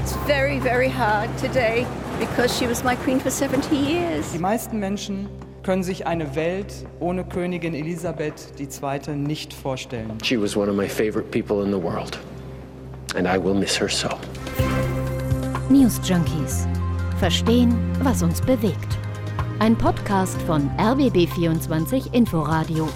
It's very, very hard today because she was my queen for 70 years. Die meisten Menschen können sich eine Welt ohne Königin Elisabeth II. nicht vorstellen. She was one of my favorite people in the world. And I will miss her so. News Junkies. Verstehen, was uns bewegt. Ein Podcast von RBB24 Inforadio.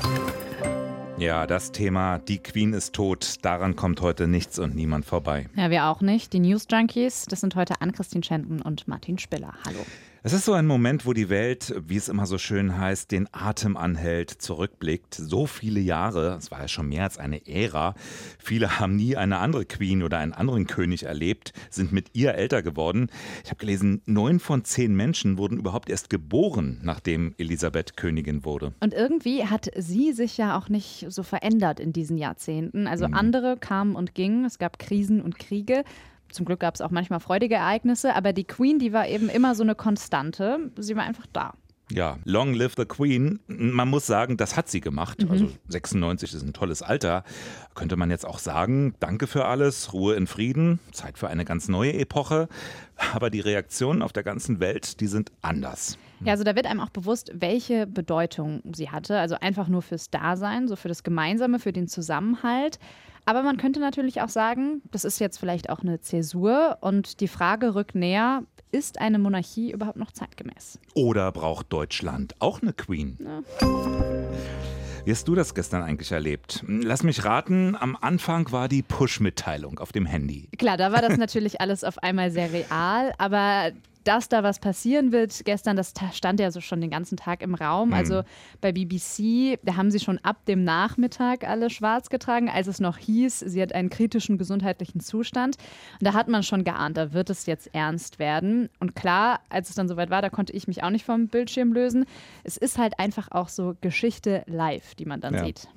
Ja, das Thema Die Queen ist tot, daran kommt heute nichts und niemand vorbei. Ja, wir auch nicht. Die News Junkies, das sind heute Ann-Christine Schenten und Martin Spiller. Hallo. Es ist so ein Moment, wo die Welt, wie es immer so schön heißt, den Atem anhält, zurückblickt. So viele Jahre, es war ja schon mehr als eine Ära. Viele haben nie eine andere Queen oder einen anderen König erlebt, sind mit ihr älter geworden. Ich habe gelesen, neun von zehn Menschen wurden überhaupt erst geboren, nachdem Elisabeth Königin wurde. Und irgendwie hat sie sich ja auch nicht so verändert in diesen Jahrzehnten. Also mhm. andere kamen und gingen, es gab Krisen und Kriege. Zum Glück gab es auch manchmal freudige Ereignisse, aber die Queen, die war eben immer so eine Konstante. Sie war einfach da. Ja, Long Live the Queen. Man muss sagen, das hat sie gemacht. Mhm. Also 96 ist ein tolles Alter. Könnte man jetzt auch sagen, danke für alles, Ruhe in Frieden, Zeit für eine ganz neue Epoche. Aber die Reaktionen auf der ganzen Welt, die sind anders. Ja, also da wird einem auch bewusst, welche Bedeutung sie hatte. Also einfach nur fürs Dasein, so für das Gemeinsame, für den Zusammenhalt. Aber man könnte natürlich auch sagen, das ist jetzt vielleicht auch eine Zäsur und die Frage rückt näher, ist eine Monarchie überhaupt noch zeitgemäß? Oder braucht Deutschland auch eine Queen? Ja. Wie hast du das gestern eigentlich erlebt? Lass mich raten, am Anfang war die Push-Mitteilung auf dem Handy. Klar, da war das natürlich alles auf einmal sehr real, aber dass da was passieren wird. Gestern, das stand ja so schon den ganzen Tag im Raum. Mhm. Also bei BBC, da haben sie schon ab dem Nachmittag alle schwarz getragen, als es noch hieß, sie hat einen kritischen gesundheitlichen Zustand. Und da hat man schon geahnt, da wird es jetzt ernst werden. Und klar, als es dann soweit war, da konnte ich mich auch nicht vom Bildschirm lösen. Es ist halt einfach auch so Geschichte live, die man dann ja. sieht.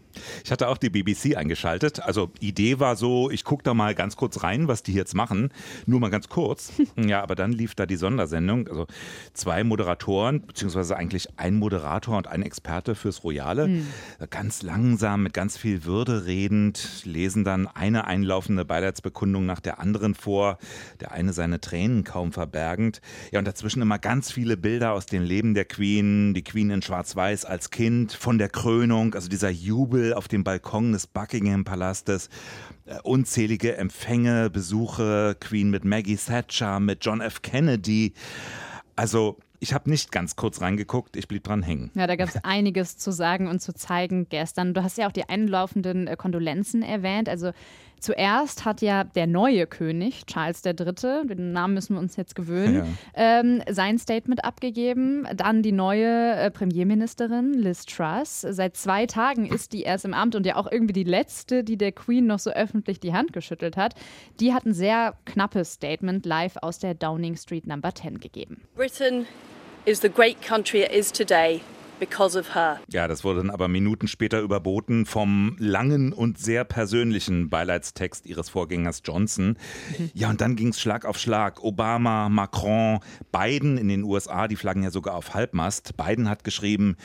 Ich hatte auch die BBC eingeschaltet. Also Idee war so, ich gucke da mal ganz kurz rein, was die jetzt machen. Nur mal ganz kurz. Ja, aber dann lief da die Sondersendung. Also zwei Moderatoren, beziehungsweise eigentlich ein Moderator und ein Experte fürs Royale. Mhm. Ganz langsam, mit ganz viel Würde redend, lesen dann eine einlaufende Beileidsbekundung nach der anderen vor. Der eine seine Tränen kaum verbergend. Ja, und dazwischen immer ganz viele Bilder aus dem Leben der Queen. Die Queen in Schwarz-Weiß als Kind, von der Krönung, also dieser Jubel auf dem Balkon des Buckingham Palastes. Äh, unzählige Empfänge, Besuche, Queen mit Maggie Thatcher, mit John F. Kennedy. Also ich habe nicht ganz kurz reingeguckt, ich blieb dran hängen. Ja, da gab es einiges zu sagen und zu zeigen gestern. Du hast ja auch die einlaufenden äh, Kondolenzen erwähnt. Also Zuerst hat ja der neue König, Charles III., den Namen müssen wir uns jetzt gewöhnen, ja. ähm, sein Statement abgegeben. Dann die neue äh, Premierministerin Liz Truss. Seit zwei Tagen ist die erst im Amt und ja auch irgendwie die letzte, die der Queen noch so öffentlich die Hand geschüttelt hat. Die hat ein sehr knappes Statement live aus der Downing Street Number 10 gegeben. Britain is the great country it is today because of her. Ja, das wurde dann aber Minuten später überboten vom langen und sehr persönlichen Beileidstext ihres Vorgängers Johnson. Mhm. Ja, und dann ging es Schlag auf Schlag. Obama, Macron, Biden in den USA, die flaggen ja sogar auf Halbmast. Biden hat geschrieben,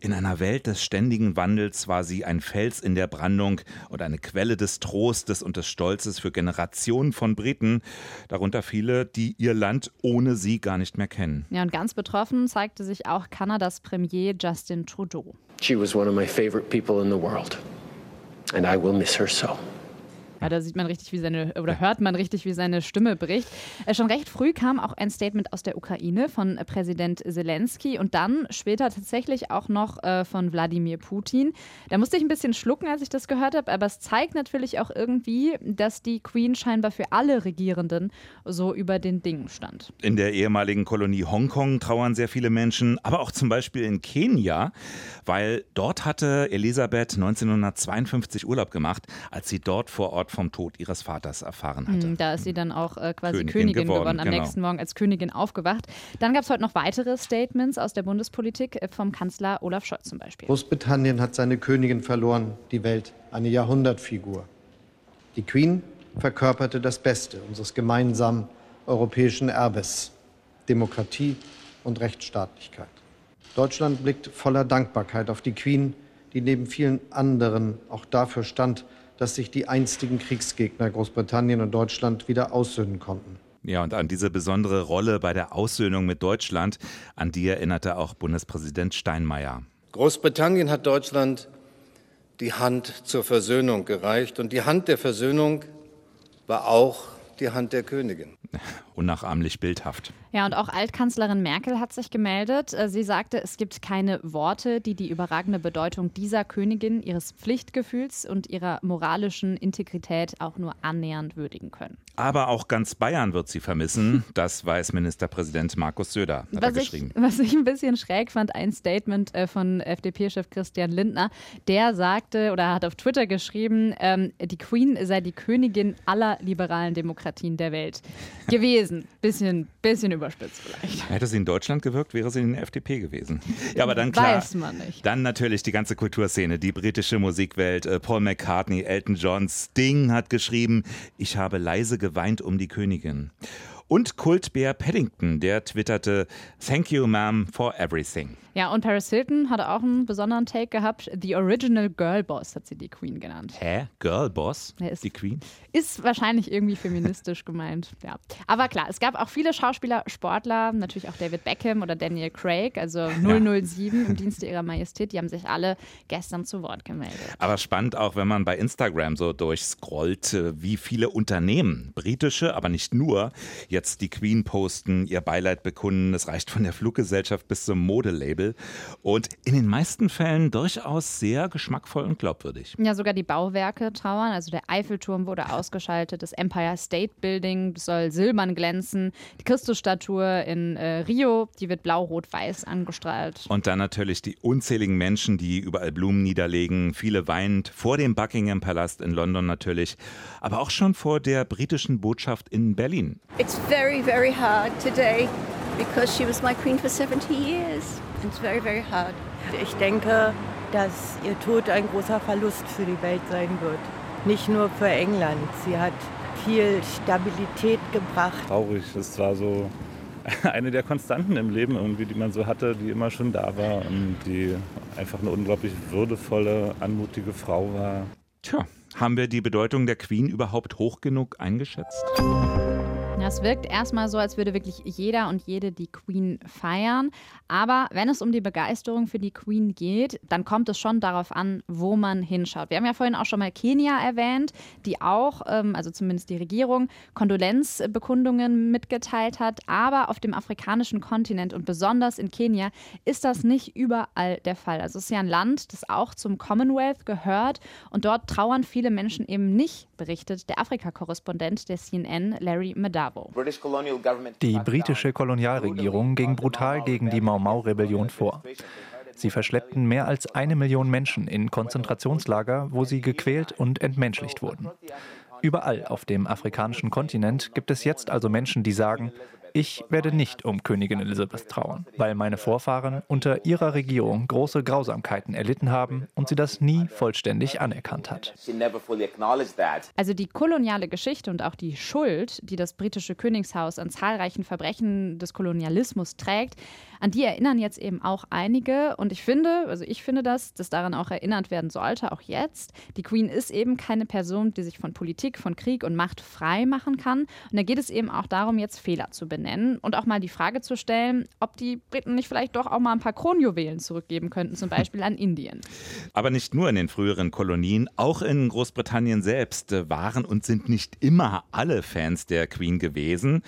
in einer Welt des ständigen Wandels war sie ein Fels in der Brandung und eine Quelle des Trostes und des Stolzes für Generationen von Briten, darunter viele, die ihr Land ohne sie gar nicht mehr kennen. Ja, und ganz betroffen zeigte sich auch Kanadas Premier Justin Trudeau. She was one of my favorite people in the world. And I will miss her so. Ja, da sieht man richtig, wie seine, oder hört man richtig, wie seine Stimme bricht. Äh, schon recht früh kam auch ein Statement aus der Ukraine von äh, Präsident Zelensky und dann später tatsächlich auch noch äh, von Wladimir Putin. Da musste ich ein bisschen schlucken, als ich das gehört habe, aber es zeigt natürlich auch irgendwie, dass die Queen scheinbar für alle Regierenden so über den Dingen stand. In der ehemaligen Kolonie Hongkong trauern sehr viele Menschen, aber auch zum Beispiel in Kenia, weil dort hatte Elisabeth 1952 Urlaub gemacht, als sie dort vor Ort vom Tod ihres Vaters erfahren hatte. Hm, da ist sie dann auch äh, quasi Königin, Königin geworden, geworden, am genau. nächsten Morgen als Königin aufgewacht. Dann gab es heute noch weitere Statements aus der Bundespolitik äh, vom Kanzler Olaf Scholz zum Beispiel. Großbritannien hat seine Königin verloren, die Welt eine Jahrhundertfigur. Die Queen verkörperte das Beste unseres gemeinsamen europäischen Erbes, Demokratie und Rechtsstaatlichkeit. Deutschland blickt voller Dankbarkeit auf die Queen, die neben vielen anderen auch dafür stand, dass sich die einstigen Kriegsgegner Großbritannien und Deutschland wieder aussöhnen konnten. Ja, und an diese besondere Rolle bei der Aussöhnung mit Deutschland, an die erinnerte auch Bundespräsident Steinmeier. Großbritannien hat Deutschland die Hand zur Versöhnung gereicht und die Hand der Versöhnung war auch die Hand der Königin. Unnachahmlich bildhaft. Ja, und auch Altkanzlerin Merkel hat sich gemeldet. Äh, sie sagte, es gibt keine Worte, die die überragende Bedeutung dieser Königin, ihres Pflichtgefühls und ihrer moralischen Integrität auch nur annähernd würdigen können. Aber auch ganz Bayern wird sie vermissen. Das weiß Ministerpräsident Markus Söder, hat was geschrieben. Ich, was ich ein bisschen schräg fand, ein Statement äh, von FDP-Chef Christian Lindner. Der sagte oder hat auf Twitter geschrieben, ähm, die Queen sei die Königin aller liberalen Demokratien der Welt gewesen. Bisschen, bisschen über überspitzt vielleicht. Hätte sie in Deutschland gewirkt, wäre sie in der FDP gewesen. Ja, aber dann klar. Weiß man nicht. Dann natürlich die ganze Kulturszene, die britische Musikwelt. Äh, Paul McCartney, Elton John, Sting hat geschrieben, ich habe leise geweint um die Königin. Und Kultbär Paddington, der twitterte, Thank you, ma'am, for everything. Ja, und Paris Hilton hatte auch einen besonderen Take gehabt. The Original Girl Boss hat sie die Queen genannt. Hä? Girl Boss? Ja, ist, die Queen? Ist wahrscheinlich irgendwie feministisch gemeint, ja. Aber klar, es gab auch viele Schauspieler, Sportler, natürlich auch David Beckham oder Daniel Craig, also 007 ja. im Dienste ihrer Majestät, die haben sich alle gestern zu Wort gemeldet. Aber spannend auch, wenn man bei Instagram so durchscrollt, äh, wie viele Unternehmen, britische, aber nicht nur, jetzt die Queen posten, ihr Beileid bekunden. Es reicht von der Fluggesellschaft bis zum Modelabel. Titel und in den meisten Fällen durchaus sehr geschmackvoll und glaubwürdig. Ja, sogar die Bauwerke trauern. Also der Eiffelturm wurde ausgeschaltet, das Empire State Building soll silbern glänzen, die Christusstatue in äh, Rio, die wird blau-rot-weiß angestrahlt. Und dann natürlich die unzähligen Menschen, die überall Blumen niederlegen, viele weinend vor dem Buckingham Palast in London natürlich, aber auch schon vor der britischen Botschaft in Berlin. It's very, very hard today because she was my queen for 70 years. It's very, very hard. Ich denke, dass ihr Tod ein großer Verlust für die Welt sein wird. Nicht nur für England. Sie hat viel Stabilität gebracht. Traurig. Es war so eine der Konstanten im Leben, irgendwie, die man so hatte, die immer schon da war und die einfach eine unglaublich würdevolle, anmutige Frau war. Tja, haben wir die Bedeutung der Queen überhaupt hoch genug eingeschätzt? Es wirkt erstmal so, als würde wirklich jeder und jede die Queen feiern. Aber wenn es um die Begeisterung für die Queen geht, dann kommt es schon darauf an, wo man hinschaut. Wir haben ja vorhin auch schon mal Kenia erwähnt, die auch, ähm, also zumindest die Regierung, Kondolenzbekundungen mitgeteilt hat. Aber auf dem afrikanischen Kontinent und besonders in Kenia ist das nicht überall der Fall. Also es ist ja ein Land, das auch zum Commonwealth gehört und dort trauern viele Menschen eben nicht, berichtet der Afrika-Korrespondent der CNN, Larry Madar. Die britische Kolonialregierung ging brutal gegen die Mau Mau-Rebellion vor. Sie verschleppten mehr als eine Million Menschen in Konzentrationslager, wo sie gequält und entmenschlicht wurden. Überall auf dem afrikanischen Kontinent gibt es jetzt also Menschen, die sagen, ich werde nicht um Königin Elisabeth trauern, weil meine Vorfahren unter ihrer Regierung große Grausamkeiten erlitten haben und sie das nie vollständig anerkannt hat. Also die koloniale Geschichte und auch die Schuld, die das britische Königshaus an zahlreichen Verbrechen des Kolonialismus trägt, an die erinnern jetzt eben auch einige. Und ich finde, also ich finde das, dass daran auch erinnert werden sollte, auch jetzt. Die Queen ist eben keine Person, die sich von Politik, von Krieg und Macht frei machen kann. Und da geht es eben auch darum, jetzt Fehler zu benennen und auch mal die Frage zu stellen, ob die Briten nicht vielleicht doch auch mal ein paar Kronjuwelen zurückgeben könnten, zum Beispiel an Indien. Aber nicht nur in den früheren Kolonien, auch in Großbritannien selbst waren und sind nicht immer alle Fans der Queen gewesen.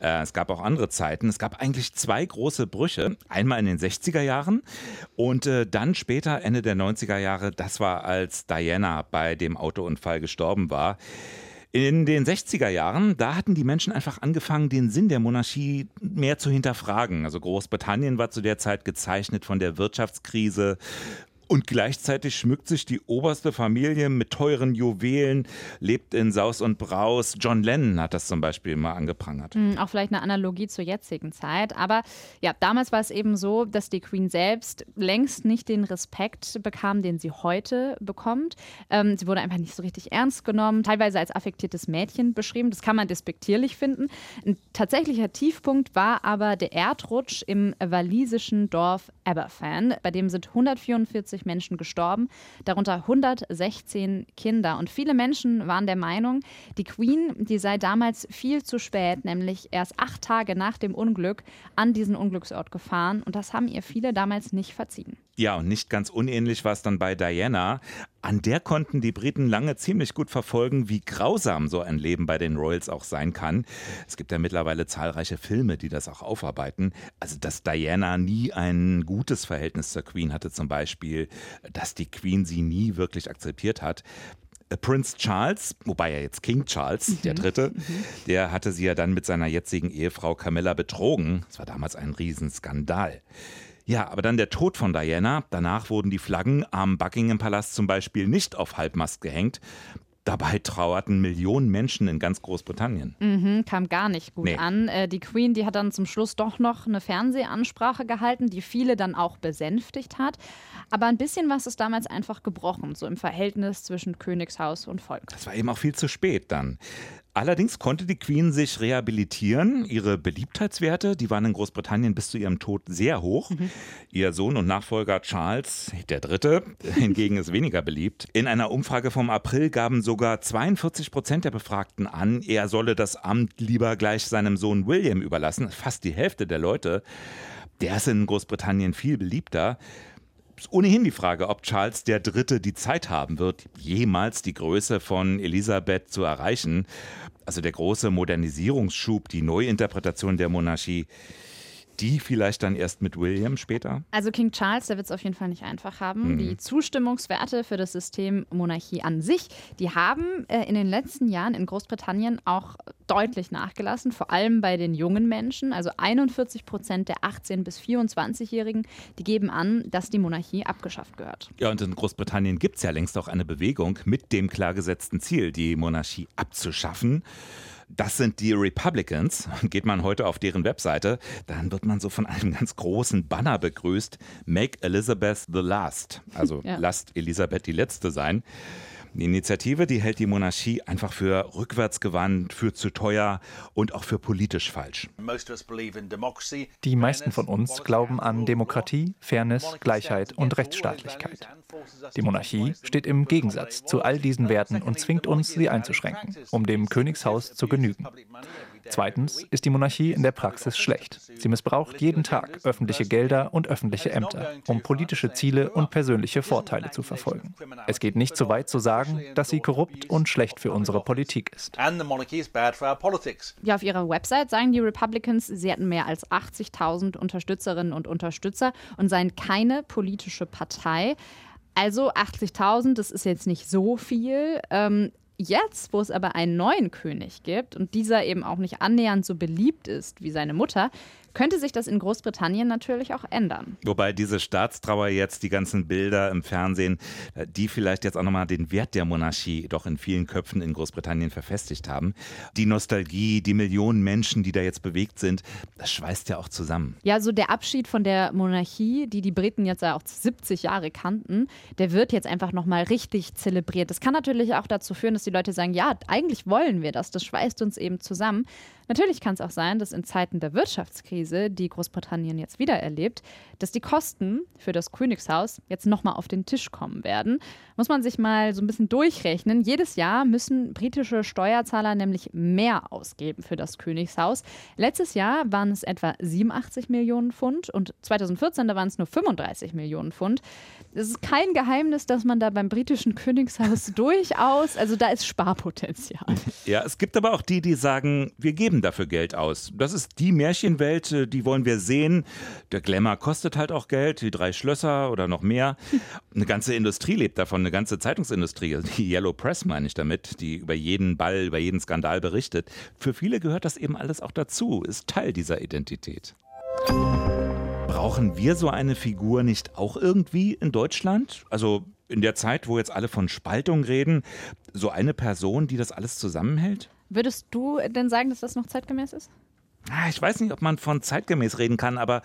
Äh, es gab auch andere Zeiten. Es gab eigentlich zwei große Brüche Brüche. Einmal in den 60er Jahren und äh, dann später, Ende der 90er Jahre, das war als Diana bei dem Autounfall gestorben war. In den 60er Jahren, da hatten die Menschen einfach angefangen, den Sinn der Monarchie mehr zu hinterfragen. Also Großbritannien war zu der Zeit gezeichnet von der Wirtschaftskrise und gleichzeitig schmückt sich die oberste Familie mit teuren Juwelen, lebt in Saus und Braus. John Lennon hat das zum Beispiel mal angeprangert. Mhm, auch vielleicht eine Analogie zur jetzigen Zeit. Aber ja, damals war es eben so, dass die Queen selbst längst nicht den Respekt bekam, den sie heute bekommt. Ähm, sie wurde einfach nicht so richtig ernst genommen, teilweise als affektiertes Mädchen beschrieben. Das kann man despektierlich finden. Ein tatsächlicher Tiefpunkt war aber der Erdrutsch im walisischen Dorf Aberfan. Bei dem sind 144 140 Menschen gestorben, darunter 116 Kinder. Und viele Menschen waren der Meinung, die Queen, die sei damals viel zu spät, nämlich erst acht Tage nach dem Unglück, an diesen Unglücksort gefahren. Und das haben ihr viele damals nicht verziehen. Ja, und nicht ganz unähnlich war es dann bei Diana. An der konnten die Briten lange ziemlich gut verfolgen, wie grausam so ein Leben bei den Royals auch sein kann. Es gibt ja mittlerweile zahlreiche Filme, die das auch aufarbeiten. Also, dass Diana nie ein gutes Verhältnis zur Queen hatte zum Beispiel, dass die Queen sie nie wirklich akzeptiert hat. Äh, Prince Charles, wobei er jetzt King Charles, mhm. der Dritte, mhm. der hatte sie ja dann mit seiner jetzigen Ehefrau Camilla betrogen. Das war damals ein Riesenskandal. Ja, aber dann der Tod von Diana. Danach wurden die Flaggen am Buckingham Palast zum Beispiel nicht auf Halbmast gehängt. Dabei trauerten Millionen Menschen in ganz Großbritannien. Mhm, kam gar nicht gut nee. an. Äh, die Queen, die hat dann zum Schluss doch noch eine Fernsehansprache gehalten, die viele dann auch besänftigt hat. Aber ein bisschen was ist damals einfach gebrochen, so im Verhältnis zwischen Königshaus und Volk. Das war eben auch viel zu spät dann. Allerdings konnte die Queen sich rehabilitieren. Ihre Beliebtheitswerte, die waren in Großbritannien bis zu ihrem Tod sehr hoch. Mhm. Ihr Sohn und Nachfolger Charles, der Dritte, hingegen ist weniger beliebt. In einer Umfrage vom April gaben sogar 42 Prozent der Befragten an, er solle das Amt lieber gleich seinem Sohn William überlassen. Fast die Hälfte der Leute. Der ist in Großbritannien viel beliebter ohnehin die Frage, ob Charles III. die Zeit haben wird, jemals die Größe von Elisabeth zu erreichen. Also der große Modernisierungsschub, die Neuinterpretation der Monarchie, die vielleicht dann erst mit William später? Also King Charles, der wird es auf jeden Fall nicht einfach haben. Mhm. Die Zustimmungswerte für das System Monarchie an sich, die haben äh, in den letzten Jahren in Großbritannien auch deutlich nachgelassen, vor allem bei den jungen Menschen. Also 41 Prozent der 18- bis 24-Jährigen, die geben an, dass die Monarchie abgeschafft gehört. Ja, und in Großbritannien gibt es ja längst auch eine Bewegung mit dem klar gesetzten Ziel, die Monarchie abzuschaffen. Das sind die Republicans. Geht man heute auf deren Webseite, dann wird man so von einem ganz großen Banner begrüßt. Make Elizabeth the Last. Also ja. lasst Elisabeth die Letzte sein. Die Initiative, die hält die Monarchie einfach für rückwärtsgewandt, für zu teuer und auch für politisch falsch. Die meisten von uns glauben an Demokratie, Fairness, Gleichheit und Rechtsstaatlichkeit. Die Monarchie steht im Gegensatz zu all diesen Werten und zwingt uns, sie einzuschränken, um dem Königshaus zu genügen. Zweitens ist die Monarchie in der Praxis schlecht. Sie missbraucht jeden Tag öffentliche Gelder und öffentliche Ämter, um politische Ziele und persönliche Vorteile zu verfolgen. Es geht nicht so weit zu sagen, dass sie korrupt und schlecht für unsere Politik ist. Ja, auf ihrer Website sagen die Republicans, sie hätten mehr als 80.000 Unterstützerinnen und Unterstützer und seien keine politische Partei. Also 80.000, das ist jetzt nicht so viel. Ähm, Jetzt, wo es aber einen neuen König gibt und dieser eben auch nicht annähernd so beliebt ist wie seine Mutter, könnte sich das in Großbritannien natürlich auch ändern. Wobei diese Staatstrauer jetzt, die ganzen Bilder im Fernsehen, äh, die vielleicht jetzt auch nochmal den Wert der Monarchie doch in vielen Köpfen in Großbritannien verfestigt haben. Die Nostalgie, die Millionen Menschen, die da jetzt bewegt sind, das schweißt ja auch zusammen. Ja, so der Abschied von der Monarchie, die die Briten jetzt ja auch 70 Jahre kannten, der wird jetzt einfach nochmal richtig zelebriert. Das kann natürlich auch dazu führen, dass die Leute sagen, ja, eigentlich wollen wir das, das schweißt uns eben zusammen. Natürlich kann es auch sein, dass in Zeiten der Wirtschaftskrise, die Großbritannien jetzt wieder erlebt, dass die Kosten für das Königshaus jetzt nochmal auf den Tisch kommen werden. Muss man sich mal so ein bisschen durchrechnen. Jedes Jahr müssen britische Steuerzahler nämlich mehr ausgeben für das Königshaus. Letztes Jahr waren es etwa 87 Millionen Pfund und 2014 da waren es nur 35 Millionen Pfund. Es ist kein Geheimnis, dass man da beim britischen Königshaus durchaus, also da ist Sparpotenzial. Ja, es gibt aber auch die, die sagen, wir geben dafür Geld aus. Das ist die Märchenwelt, äh, die wollen wir sehen. Der Glamour kostet halt auch Geld, die drei Schlösser oder noch mehr. Eine ganze Industrie lebt davon, eine ganze Zeitungsindustrie, also die Yellow Press meine ich damit, die über jeden Ball, über jeden Skandal berichtet. Für viele gehört das eben alles auch dazu, ist Teil dieser Identität. Brauchen wir so eine Figur nicht auch irgendwie in Deutschland? Also in der Zeit, wo jetzt alle von Spaltung reden, so eine Person, die das alles zusammenhält? Würdest du denn sagen, dass das noch zeitgemäß ist? Ah, ich weiß nicht, ob man von zeitgemäß reden kann, aber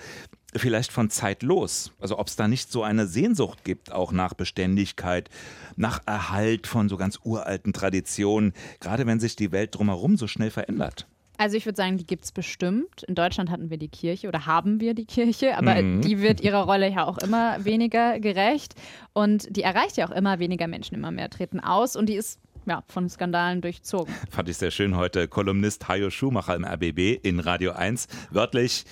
vielleicht von zeitlos. Also ob es da nicht so eine Sehnsucht gibt, auch nach Beständigkeit, nach Erhalt von so ganz uralten Traditionen, gerade wenn sich die Welt drumherum so schnell verändert. Also ich würde sagen, die gibt es bestimmt. In Deutschland hatten wir die Kirche oder haben wir die Kirche, aber Mhm. die wird ihrer Rolle ja auch immer weniger gerecht und die erreicht ja auch immer weniger Menschen, immer mehr treten aus und die ist ja von Skandalen durchzogen. Fand ich sehr schön heute. Kolumnist Hajo Schumacher im RBB in Radio 1. Wörtlich,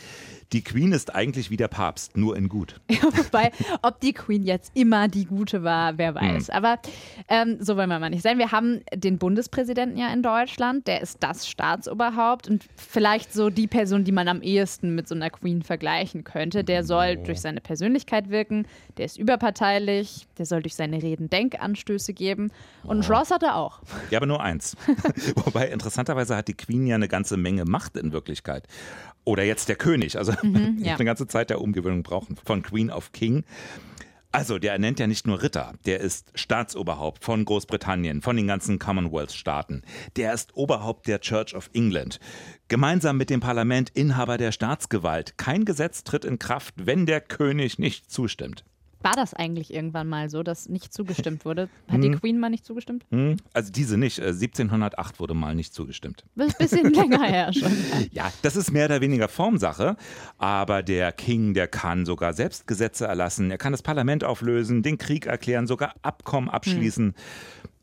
die Queen ist eigentlich wie der Papst, nur in gut. Wobei, ob die Queen jetzt immer die Gute war, wer weiß. Hm. Aber ähm, so wollen wir mal nicht sein. Wir haben den Bundespräsidenten ja in Deutschland, der ist das Staatsoberhaupt und vielleicht so die Person, die man am ehesten mit so einer Queen vergleichen könnte. Der soll durch seine Persönlichkeit wirken, der ist überparteilich, der soll durch seine Reden Denkanstöße geben und ein Schloss hat er auch. Ja, aber nur eins. Wobei interessanterweise hat die Queen ja eine ganze Menge Macht in Wirklichkeit. Oder jetzt der König. Also Mhm, ja. eine ganze Zeit der Umgewöhnung brauchen. Von Queen auf King. Also, der ernennt ja nicht nur Ritter, der ist Staatsoberhaupt von Großbritannien, von den ganzen Commonwealth-Staaten. Der ist Oberhaupt der Church of England. Gemeinsam mit dem Parlament Inhaber der Staatsgewalt. Kein Gesetz tritt in Kraft, wenn der König nicht zustimmt. War das eigentlich irgendwann mal so, dass nicht zugestimmt wurde? Hat die Hm. Queen mal nicht zugestimmt? Hm? Also diese nicht. Äh, 1708 wurde mal nicht zugestimmt. Ein bisschen länger her schon. Ja, das ist mehr oder weniger Formsache, aber der King, der kann sogar selbst Gesetze erlassen, er kann das Parlament auflösen, den Krieg erklären, sogar Abkommen abschließen.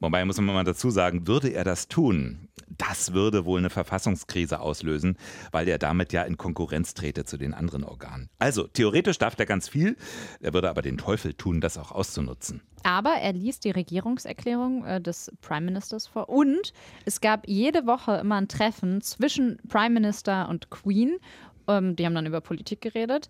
Wobei muss man mal dazu sagen, würde er das tun, das würde wohl eine Verfassungskrise auslösen, weil er damit ja in Konkurrenz trete zu den anderen Organen. Also theoretisch darf der ganz viel, er würde aber den Teufel tun, das auch auszunutzen. Aber er liest die Regierungserklärung äh, des Prime Ministers vor und es gab jede Woche immer ein Treffen zwischen Prime Minister und Queen. Ähm, die haben dann über Politik geredet.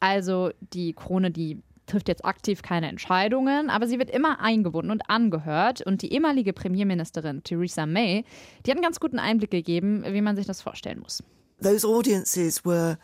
Also die Krone, die trifft jetzt aktiv keine Entscheidungen, aber sie wird immer eingebunden und angehört. Und die ehemalige Premierministerin Theresa May, die hat einen ganz guten Einblick gegeben, wie man sich das vorstellen muss. Those audiences were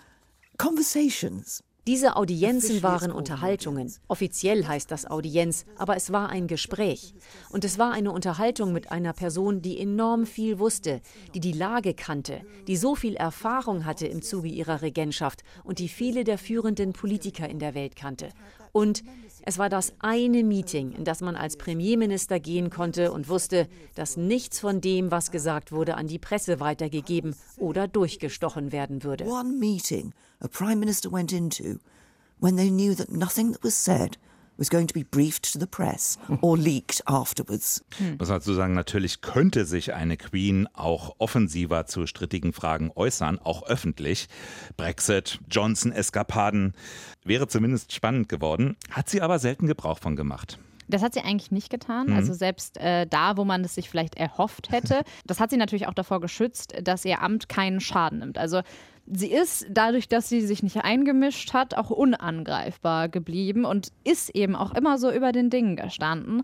conversations. Diese Audienzen waren Unterhaltungen. Offiziell heißt das Audienz, aber es war ein Gespräch. Und es war eine Unterhaltung mit einer Person, die enorm viel wusste, die die Lage kannte, die so viel Erfahrung hatte im Zuge ihrer Regentschaft und die viele der führenden Politiker in der Welt kannte. Und es war das eine Meeting, in das man als Premierminister gehen konnte und wusste, dass nichts von dem, was gesagt wurde, an die Presse weitergegeben oder durchgestochen werden würde. One meeting a prime minister went into when they knew that nothing that was said was going to be briefed to the press or leaked afterwards. Muss man dazu sagen, natürlich könnte sich eine Queen auch offensiver zu strittigen Fragen äußern, auch öffentlich. Brexit, Johnson-Eskapaden, wäre zumindest spannend geworden, hat sie aber selten Gebrauch von gemacht. Das hat sie eigentlich nicht getan. Mhm. Also selbst äh, da, wo man es sich vielleicht erhofft hätte. Das hat sie natürlich auch davor geschützt, dass ihr Amt keinen Schaden nimmt. Also sie ist dadurch, dass sie sich nicht eingemischt hat, auch unangreifbar geblieben und ist eben auch immer so über den Dingen gestanden.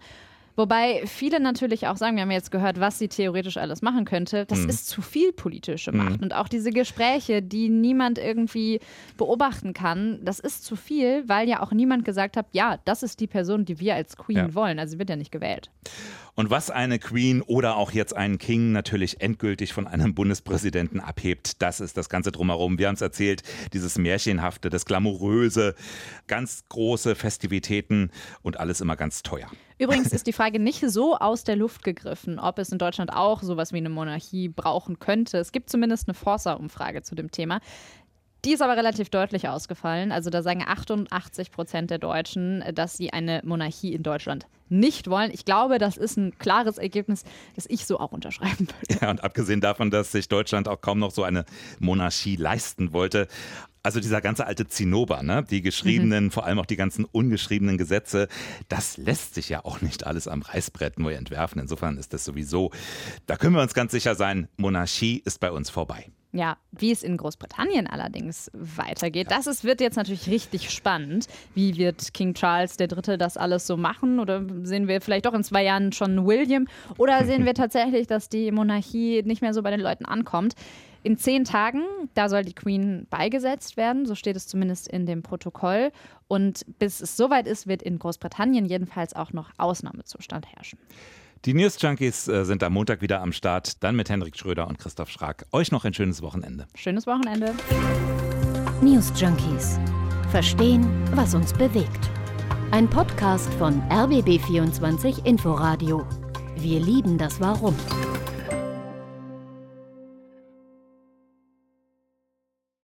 Wobei viele natürlich auch sagen, wir haben jetzt gehört, was sie theoretisch alles machen könnte. Das Mhm. ist zu viel politische Mhm. Macht. Und auch diese Gespräche, die niemand irgendwie beobachten kann, das ist zu viel, weil ja auch niemand gesagt hat, ja, das ist die Person, die wir als Queen Ja. wollen. Also sie wird ja nicht gewählt. Und was eine Queen oder auch jetzt einen King natürlich endgültig von einem Bundespräsidenten abhebt, das ist das Ganze drumherum. Wir haben es erzählt, dieses Märchenhafte, das Glamouröse, ganz große Festivitäten und alles immer ganz teuer. Übrigens ist die Frage nicht so aus der Luft gegriffen, ob es in Deutschland auch sowas wie eine Monarchie brauchen könnte. Es gibt zumindest eine Forsa-Umfrage zu dem Thema. Die ist aber relativ deutlich ausgefallen. Also da sagen 88 Prozent der Deutschen, dass sie eine Monarchie in Deutschland nicht wollen. Ich glaube, das ist ein klares Ergebnis, das ich so auch unterschreiben würde. Ja, und abgesehen davon, dass sich Deutschland auch kaum noch so eine Monarchie leisten wollte. Also dieser ganze alte Zinnober, ne? die geschriebenen, vor allem auch die ganzen ungeschriebenen Gesetze, das lässt sich ja auch nicht alles am Reißbrett neu entwerfen. Insofern ist das sowieso, da können wir uns ganz sicher sein, Monarchie ist bei uns vorbei. Ja, wie es in Großbritannien allerdings weitergeht, das ist, wird jetzt natürlich richtig spannend. Wie wird King Charles III. das alles so machen? Oder sehen wir vielleicht doch in zwei Jahren schon William? Oder sehen wir tatsächlich, dass die Monarchie nicht mehr so bei den Leuten ankommt? In zehn Tagen, da soll die Queen beigesetzt werden, so steht es zumindest in dem Protokoll. Und bis es soweit ist, wird in Großbritannien jedenfalls auch noch Ausnahmezustand herrschen. Die News Junkies äh, sind am Montag wieder am Start, dann mit Henrik Schröder und Christoph Schrag. Euch noch ein schönes Wochenende. Schönes Wochenende. News Junkies. Verstehen, was uns bewegt. Ein Podcast von RBB24 Inforadio. Wir lieben das Warum.